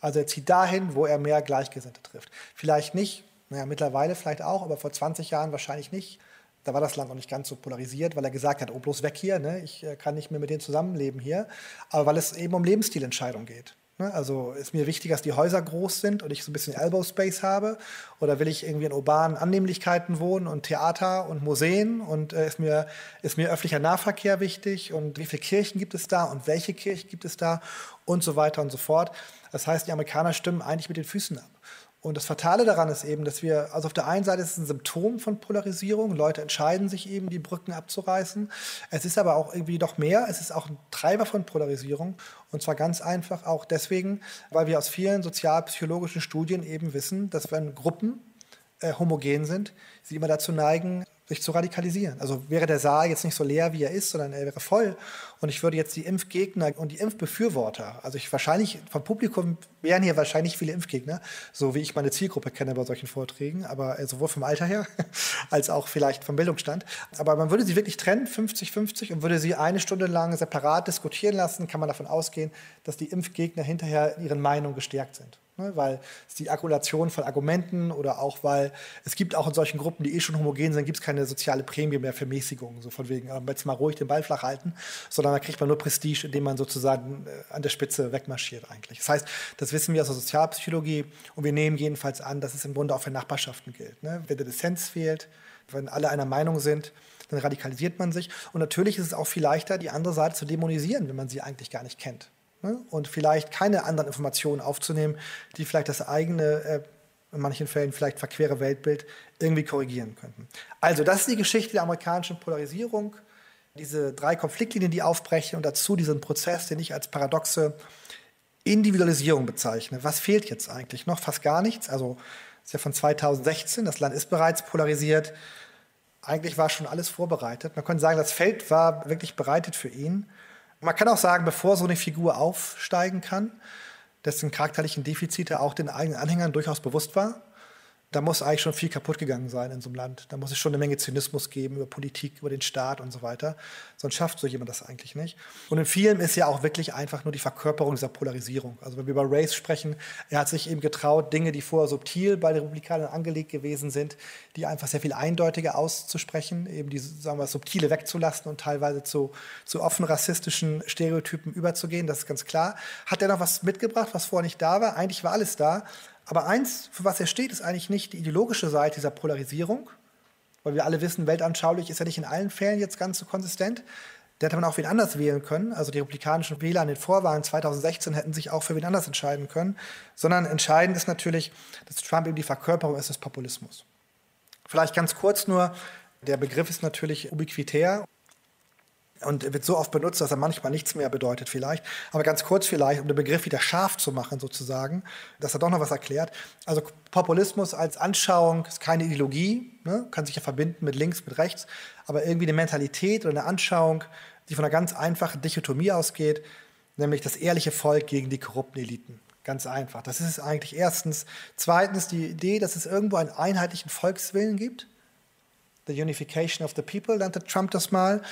Also er zieht dahin, wo er mehr Gleichgesinnte trifft. Vielleicht nicht, naja, mittlerweile vielleicht auch, aber vor 20 Jahren wahrscheinlich nicht da war das Land noch nicht ganz so polarisiert, weil er gesagt hat, oh, bloß weg hier, ne? ich äh, kann nicht mehr mit denen zusammenleben hier. Aber weil es eben um Lebensstilentscheidungen geht. Ne? Also ist mir wichtig, dass die Häuser groß sind und ich so ein bisschen Elbow Space habe. Oder will ich irgendwie in urbanen Annehmlichkeiten wohnen und Theater und Museen? Und äh, ist, mir, ist mir öffentlicher Nahverkehr wichtig? Und wie viele Kirchen gibt es da? Und welche Kirchen gibt es da? Und so weiter und so fort. Das heißt, die Amerikaner stimmen eigentlich mit den Füßen ab. Und das Fatale daran ist eben, dass wir, also auf der einen Seite ist es ein Symptom von Polarisierung, Leute entscheiden sich eben, die Brücken abzureißen. Es ist aber auch irgendwie noch mehr, es ist auch ein Treiber von Polarisierung. Und zwar ganz einfach auch deswegen, weil wir aus vielen sozialpsychologischen Studien eben wissen, dass wenn Gruppen äh, homogen sind, sie immer dazu neigen, sich zu radikalisieren. Also wäre der Saal jetzt nicht so leer, wie er ist, sondern er wäre voll und ich würde jetzt die Impfgegner und die Impfbefürworter, also ich wahrscheinlich vom Publikum wären hier wahrscheinlich viele Impfgegner, so wie ich meine Zielgruppe kenne bei solchen Vorträgen, aber äh, sowohl vom Alter her als auch vielleicht vom Bildungsstand. Aber man würde sie wirklich trennen, 50-50, und würde sie eine Stunde lang separat diskutieren lassen, kann man davon ausgehen, dass die Impfgegner hinterher in ihren Meinungen gestärkt sind. Ne? Weil es die Akkumulation von Argumenten oder auch weil es gibt auch in solchen Gruppen, die eh schon homogen sind, gibt es keine soziale Prämie mehr für Mäßigung. So von wegen, aber jetzt mal ruhig den Ball flach halten, sondern da kriegt man nur Prestige, indem man sozusagen äh, an der Spitze wegmarschiert eigentlich. Das heißt, das wissen wir aus der Sozialpsychologie und wir nehmen jedenfalls an, dass es im Grunde auch für Nachbarschaften gilt. Ne? Wenn der Dissens fehlt, wenn alle einer Meinung sind, dann radikalisiert man sich. Und natürlich ist es auch viel leichter, die andere Seite zu dämonisieren, wenn man sie eigentlich gar nicht kennt. Ne? Und vielleicht keine anderen Informationen aufzunehmen, die vielleicht das eigene, äh, in manchen Fällen vielleicht verquere Weltbild irgendwie korrigieren könnten. Also das ist die Geschichte der amerikanischen Polarisierung. Diese drei Konfliktlinien, die aufbrechen und dazu diesen Prozess, den ich als paradoxe Individualisierung bezeichne. Was fehlt jetzt eigentlich noch? Fast gar nichts. Also das ist ja von 2016, das Land ist bereits polarisiert. Eigentlich war schon alles vorbereitet. Man könnte sagen, das Feld war wirklich bereitet für ihn. Man kann auch sagen, bevor so eine Figur aufsteigen kann, dessen charakterlichen Defizite auch den eigenen Anhängern durchaus bewusst war, da muss eigentlich schon viel kaputt gegangen sein in so einem Land. Da muss es schon eine Menge Zynismus geben über Politik, über den Staat und so weiter. Sonst schafft so jemand das eigentlich nicht. Und in vielen ist ja auch wirklich einfach nur die Verkörperung dieser Polarisierung. Also wenn wir über Race sprechen, er hat sich eben getraut, Dinge, die vorher subtil bei den Republikanern angelegt gewesen sind, die einfach sehr viel eindeutiger auszusprechen, eben die sagen wir, subtile wegzulassen und teilweise zu, zu offen rassistischen Stereotypen überzugehen. Das ist ganz klar. Hat er noch was mitgebracht, was vorher nicht da war? Eigentlich war alles da. Aber eins, für was er steht, ist eigentlich nicht die ideologische Seite dieser Polarisierung, weil wir alle wissen, weltanschaulich ist er nicht in allen Fällen jetzt ganz so konsistent. Der hätte man auch wen anders wählen können. Also die republikanischen Wähler an den Vorwahlen 2016 hätten sich auch für wen anders entscheiden können. Sondern entscheidend ist natürlich, dass Trump eben die Verkörperung ist des Populismus. Vielleicht ganz kurz nur, der Begriff ist natürlich ubiquitär und wird so oft benutzt, dass er manchmal nichts mehr bedeutet vielleicht. Aber ganz kurz vielleicht, um den Begriff wieder scharf zu machen sozusagen, dass er doch noch was erklärt. Also Populismus als Anschauung ist keine Ideologie, ne? kann sich ja verbinden mit links, mit rechts, aber irgendwie eine Mentalität oder eine Anschauung, die von einer ganz einfachen Dichotomie ausgeht, nämlich das ehrliche Volk gegen die korrupten Eliten. Ganz einfach. Das ist es eigentlich erstens. Zweitens die Idee, dass es irgendwo einen einheitlichen Volkswillen gibt The Unification of the People nannte Trump das mal.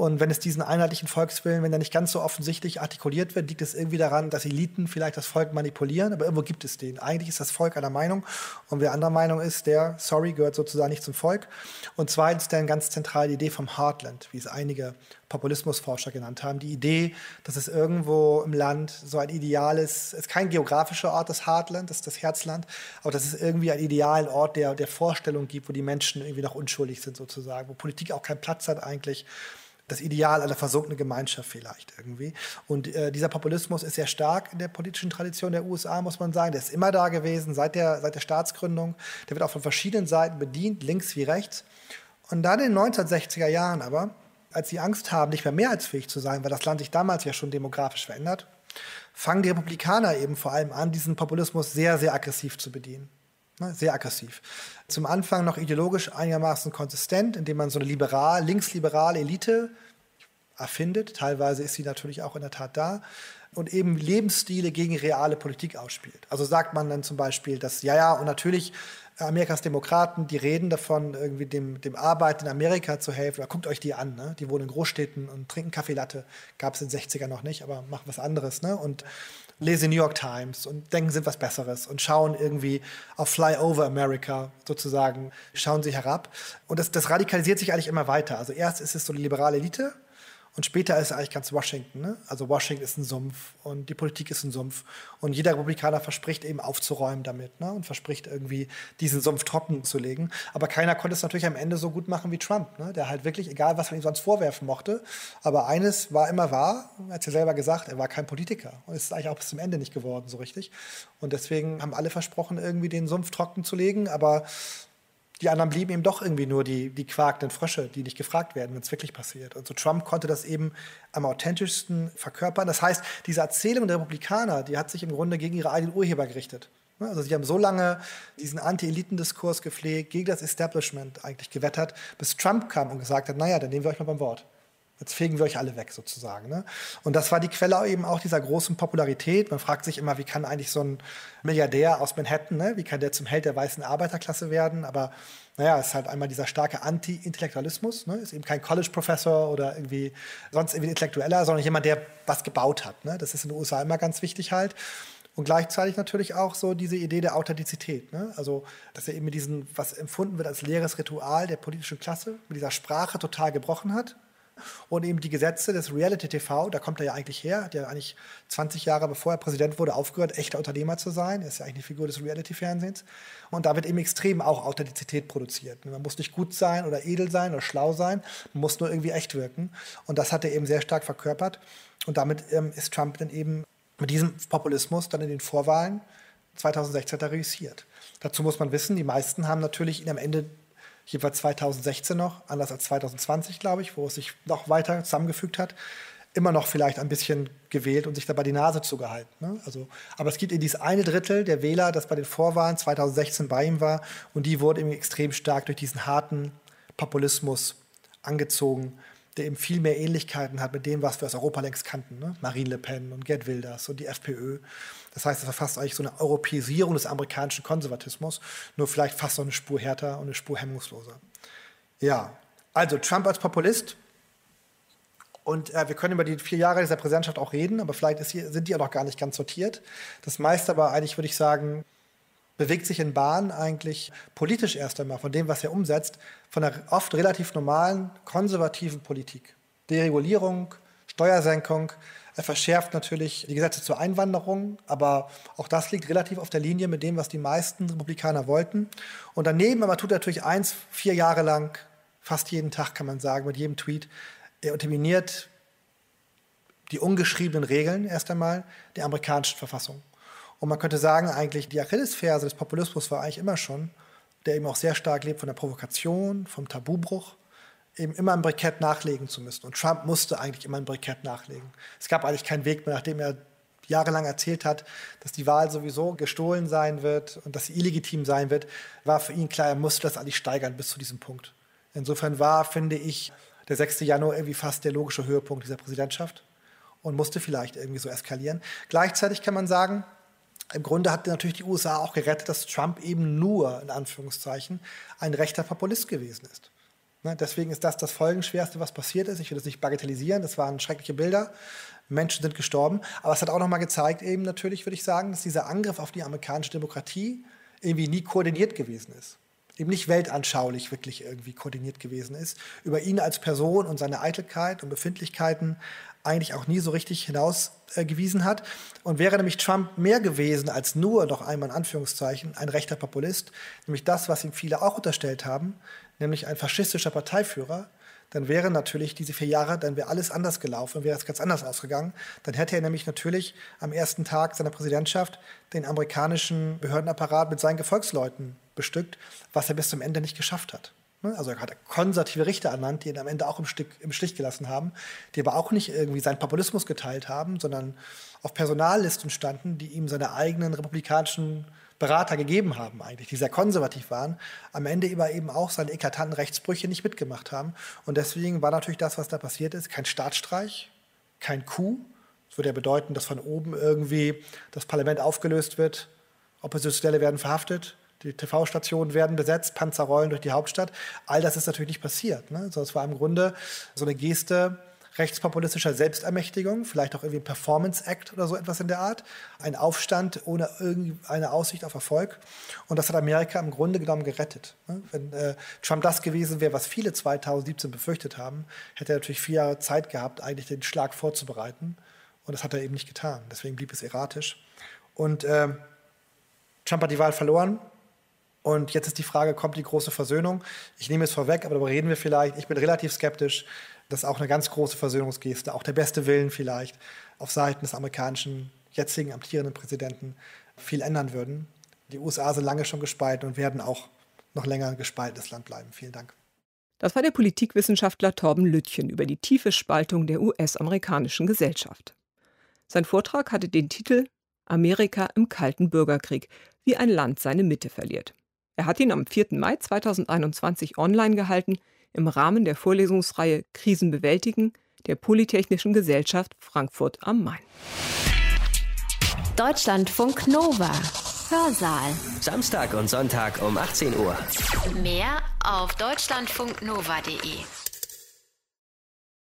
Und wenn es diesen einheitlichen Volkswillen, wenn der nicht ganz so offensichtlich artikuliert wird, liegt es irgendwie daran, dass Eliten vielleicht das Volk manipulieren, aber irgendwo gibt es den. Eigentlich ist das Volk einer Meinung und wer anderer Meinung ist, der, sorry, gehört sozusagen nicht zum Volk. Und zweitens dann ganz zentral die Idee vom Heartland, wie es einige Populismusforscher genannt haben. Die Idee, dass es irgendwo im Land so ein ideales, es ist kein geografischer Ort, das Heartland, das ist das Herzland, aber dass es irgendwie einen idealen Ort der, der Vorstellung gibt, wo die Menschen irgendwie noch unschuldig sind sozusagen, wo Politik auch keinen Platz hat eigentlich das Ideal einer versunkenen Gemeinschaft vielleicht irgendwie. Und äh, dieser Populismus ist sehr stark in der politischen Tradition der USA, muss man sagen. Der ist immer da gewesen, seit der, seit der Staatsgründung. Der wird auch von verschiedenen Seiten bedient, links wie rechts. Und dann in den 1960er Jahren aber als sie Angst haben, nicht mehr mehrheitsfähig zu sein, weil das Land sich damals ja schon demografisch verändert, fangen die Republikaner eben vor allem an, diesen Populismus sehr, sehr aggressiv zu bedienen. Ne, sehr aggressiv. Zum Anfang noch ideologisch einigermaßen konsistent, indem man so eine liberal, linksliberale Elite erfindet. Teilweise ist sie natürlich auch in der Tat da. Und eben Lebensstile gegen reale Politik ausspielt. Also sagt man dann zum Beispiel, dass, ja, ja, und natürlich Amerikas Demokraten, die reden davon, irgendwie dem, dem Arbeiten in Amerika zu helfen. Oder guckt euch die an, ne? die wohnen in Großstädten und trinken Kaffeelatte. Gab es in den 60ern noch nicht, aber machen was anderes. Ne? Und lesen New York Times und denken, sind was Besseres und schauen irgendwie auf Flyover America sozusagen, schauen sie herab. Und das, das radikalisiert sich eigentlich immer weiter. Also erst ist es so die liberale Elite, und später ist eigentlich ganz Washington. Ne? Also Washington ist ein Sumpf und die Politik ist ein Sumpf. Und jeder Republikaner verspricht eben aufzuräumen damit ne? und verspricht irgendwie diesen Sumpf trocken zu legen. Aber keiner konnte es natürlich am Ende so gut machen wie Trump, ne? der halt wirklich, egal was man ihm sonst vorwerfen mochte, aber eines war immer wahr, er hat ja selber gesagt, er war kein Politiker. Und es ist eigentlich auch bis zum Ende nicht geworden so richtig. Und deswegen haben alle versprochen, irgendwie den Sumpf trocken zu legen. Aber die anderen blieben eben doch irgendwie nur die, die quakenden Frösche, die nicht gefragt werden, wenn es wirklich passiert. Und so Trump konnte das eben am authentischsten verkörpern. Das heißt, diese Erzählung der Republikaner, die hat sich im Grunde gegen ihre eigenen Urheber gerichtet. Also sie haben so lange diesen Anti-Elitendiskurs gepflegt, gegen das Establishment eigentlich gewettert, bis Trump kam und gesagt hat, naja, dann nehmen wir euch mal beim Wort. Jetzt fegen wir euch alle weg sozusagen. Ne? Und das war die Quelle eben auch dieser großen Popularität. Man fragt sich immer, wie kann eigentlich so ein Milliardär aus Manhattan, ne? wie kann der zum Held der weißen Arbeiterklasse werden? Aber naja, es ist halt einmal dieser starke Anti-Intellektualismus. Ne? Ist eben kein College-Professor oder irgendwie sonst irgendwie Intellektueller, sondern jemand, der was gebaut hat. Ne? Das ist in den USA immer ganz wichtig halt. Und gleichzeitig natürlich auch so diese Idee der Authentizität. Ne? Also, dass er eben mit diesem, was empfunden wird als leeres Ritual der politischen Klasse, mit dieser Sprache total gebrochen hat und eben die Gesetze des Reality TV, da kommt er ja eigentlich her, ja eigentlich 20 Jahre bevor er Präsident wurde aufgehört, echter Unternehmer zu sein. Er ist ja eigentlich eine Figur des Reality-Fernsehens. Und da wird eben extrem auch Authentizität produziert. Man muss nicht gut sein oder edel sein oder schlau sein, man muss nur irgendwie echt wirken. Und das hat er eben sehr stark verkörpert. Und damit ähm, ist Trump dann eben mit diesem Populismus dann in den Vorwahlen 2016 da reüssiert. Dazu muss man wissen, die meisten haben natürlich ihn am Ende jeweils 2016 noch, anders als 2020, glaube ich, wo es sich noch weiter zusammengefügt hat, immer noch vielleicht ein bisschen gewählt und sich dabei die Nase zugehalten. Ne? Also, aber es gibt eben dieses eine Drittel der Wähler, das bei den Vorwahlen 2016 bei ihm war und die wurde eben extrem stark durch diesen harten Populismus angezogen, der eben viel mehr Ähnlichkeiten hat mit dem, was wir aus Europa längst kannten. Ne? Marine Le Pen und Gerd Wilders und die FPÖ. Das heißt, es verfasst eigentlich so eine Europäisierung des amerikanischen Konservatismus, nur vielleicht fast noch eine Spur härter und eine Spur hemmungsloser. Ja, also Trump als Populist. Und äh, wir können über die vier Jahre dieser Präsidentschaft auch reden, aber vielleicht hier, sind die auch noch gar nicht ganz sortiert. Das meiste aber eigentlich, würde ich sagen, bewegt sich in Bahn eigentlich politisch erst einmal von dem, was er umsetzt, von einer oft relativ normalen konservativen Politik. Deregulierung, Steuersenkung. Er verschärft natürlich die Gesetze zur Einwanderung, aber auch das liegt relativ auf der Linie mit dem, was die meisten Republikaner wollten. Und daneben aber tut er natürlich eins, vier Jahre lang, fast jeden Tag kann man sagen, mit jedem Tweet, er unterminiert die ungeschriebenen Regeln erst einmal der amerikanischen Verfassung. Und man könnte sagen, eigentlich die Achillesferse des Populismus war eigentlich immer schon, der eben auch sehr stark lebt von der Provokation, vom Tabubruch, eben immer ein Brikett nachlegen zu müssen. Und Trump musste eigentlich immer ein Brikett nachlegen. Es gab eigentlich keinen Weg mehr, nachdem er jahrelang erzählt hat, dass die Wahl sowieso gestohlen sein wird und dass sie illegitim sein wird, war für ihn klar, er musste das eigentlich steigern bis zu diesem Punkt. Insofern war, finde ich, der 6. Januar irgendwie fast der logische Höhepunkt dieser Präsidentschaft und musste vielleicht irgendwie so eskalieren. Gleichzeitig kann man sagen, im Grunde hat natürlich die USA auch gerettet, dass Trump eben nur, in Anführungszeichen, ein rechter Populist gewesen ist. Ne, deswegen ist das das Folgenschwerste, was passiert ist. Ich will das nicht bagatellisieren, das waren schreckliche Bilder. Menschen sind gestorben. Aber es hat auch nochmal gezeigt, eben natürlich, würde ich sagen, dass dieser Angriff auf die amerikanische Demokratie irgendwie nie koordiniert gewesen ist. Eben nicht weltanschaulich wirklich irgendwie koordiniert gewesen ist. Über ihn als Person und seine Eitelkeit und Befindlichkeiten eigentlich auch nie so richtig hinausgewiesen äh, hat. Und wäre nämlich Trump mehr gewesen als nur, noch einmal in Anführungszeichen, ein rechter Populist, nämlich das, was ihm viele auch unterstellt haben, nämlich ein faschistischer Parteiführer, dann wäre natürlich diese vier Jahre, dann wäre alles anders gelaufen, wäre es ganz anders ausgegangen. Dann hätte er nämlich natürlich am ersten Tag seiner Präsidentschaft den amerikanischen Behördenapparat mit seinen Gefolgsleuten bestückt, was er bis zum Ende nicht geschafft hat. Ne? Also er hat konservative Richter ernannt, die ihn am Ende auch im, Stück, im Stich gelassen haben, die aber auch nicht irgendwie seinen Populismus geteilt haben, sondern auf Personallisten standen, die ihm seine eigenen republikanischen Berater gegeben haben, eigentlich, die sehr konservativ waren, am Ende aber eben auch seine eklatanten Rechtsbrüche nicht mitgemacht haben. Und deswegen war natürlich das, was da passiert ist, kein Staatsstreich, kein Coup. Das würde ja bedeuten, dass von oben irgendwie das Parlament aufgelöst wird, Oppositionelle werden verhaftet, die TV-Stationen werden besetzt, Panzer rollen durch die Hauptstadt. All das ist natürlich nicht passiert. Ne? So, es war im Grunde so eine Geste rechtspopulistischer Selbstermächtigung, vielleicht auch irgendwie ein Performance-Act oder so etwas in der Art. Ein Aufstand ohne irgendeine Aussicht auf Erfolg. Und das hat Amerika im Grunde genommen gerettet. Ne? Wenn äh, Trump das gewesen wäre, was viele 2017 befürchtet haben, hätte er natürlich vier Jahre Zeit gehabt, eigentlich den Schlag vorzubereiten. Und das hat er eben nicht getan. Deswegen blieb es erratisch. Und äh, Trump hat die Wahl verloren. Und jetzt ist die Frage, kommt die große Versöhnung? Ich nehme es vorweg, aber darüber reden wir vielleicht. Ich bin relativ skeptisch, dass auch eine ganz große Versöhnungsgeste, auch der beste Willen vielleicht auf Seiten des amerikanischen jetzigen amtierenden Präsidenten viel ändern würden. Die USA sind lange schon gespalten und werden auch noch länger ein gespaltenes Land bleiben. Vielen Dank.
Das war der Politikwissenschaftler Torben Lüttchen über die tiefe Spaltung der US-amerikanischen Gesellschaft. Sein Vortrag hatte den Titel Amerika im Kalten Bürgerkrieg, wie ein Land seine Mitte verliert. Er hat ihn am 4. Mai 2021 online gehalten im Rahmen der Vorlesungsreihe Krisen bewältigen der Polytechnischen Gesellschaft Frankfurt am Main.
Deutschlandfunk Nova. Hörsaal.
Samstag und Sonntag um 18 Uhr.
Mehr auf deutschlandfunknova.de.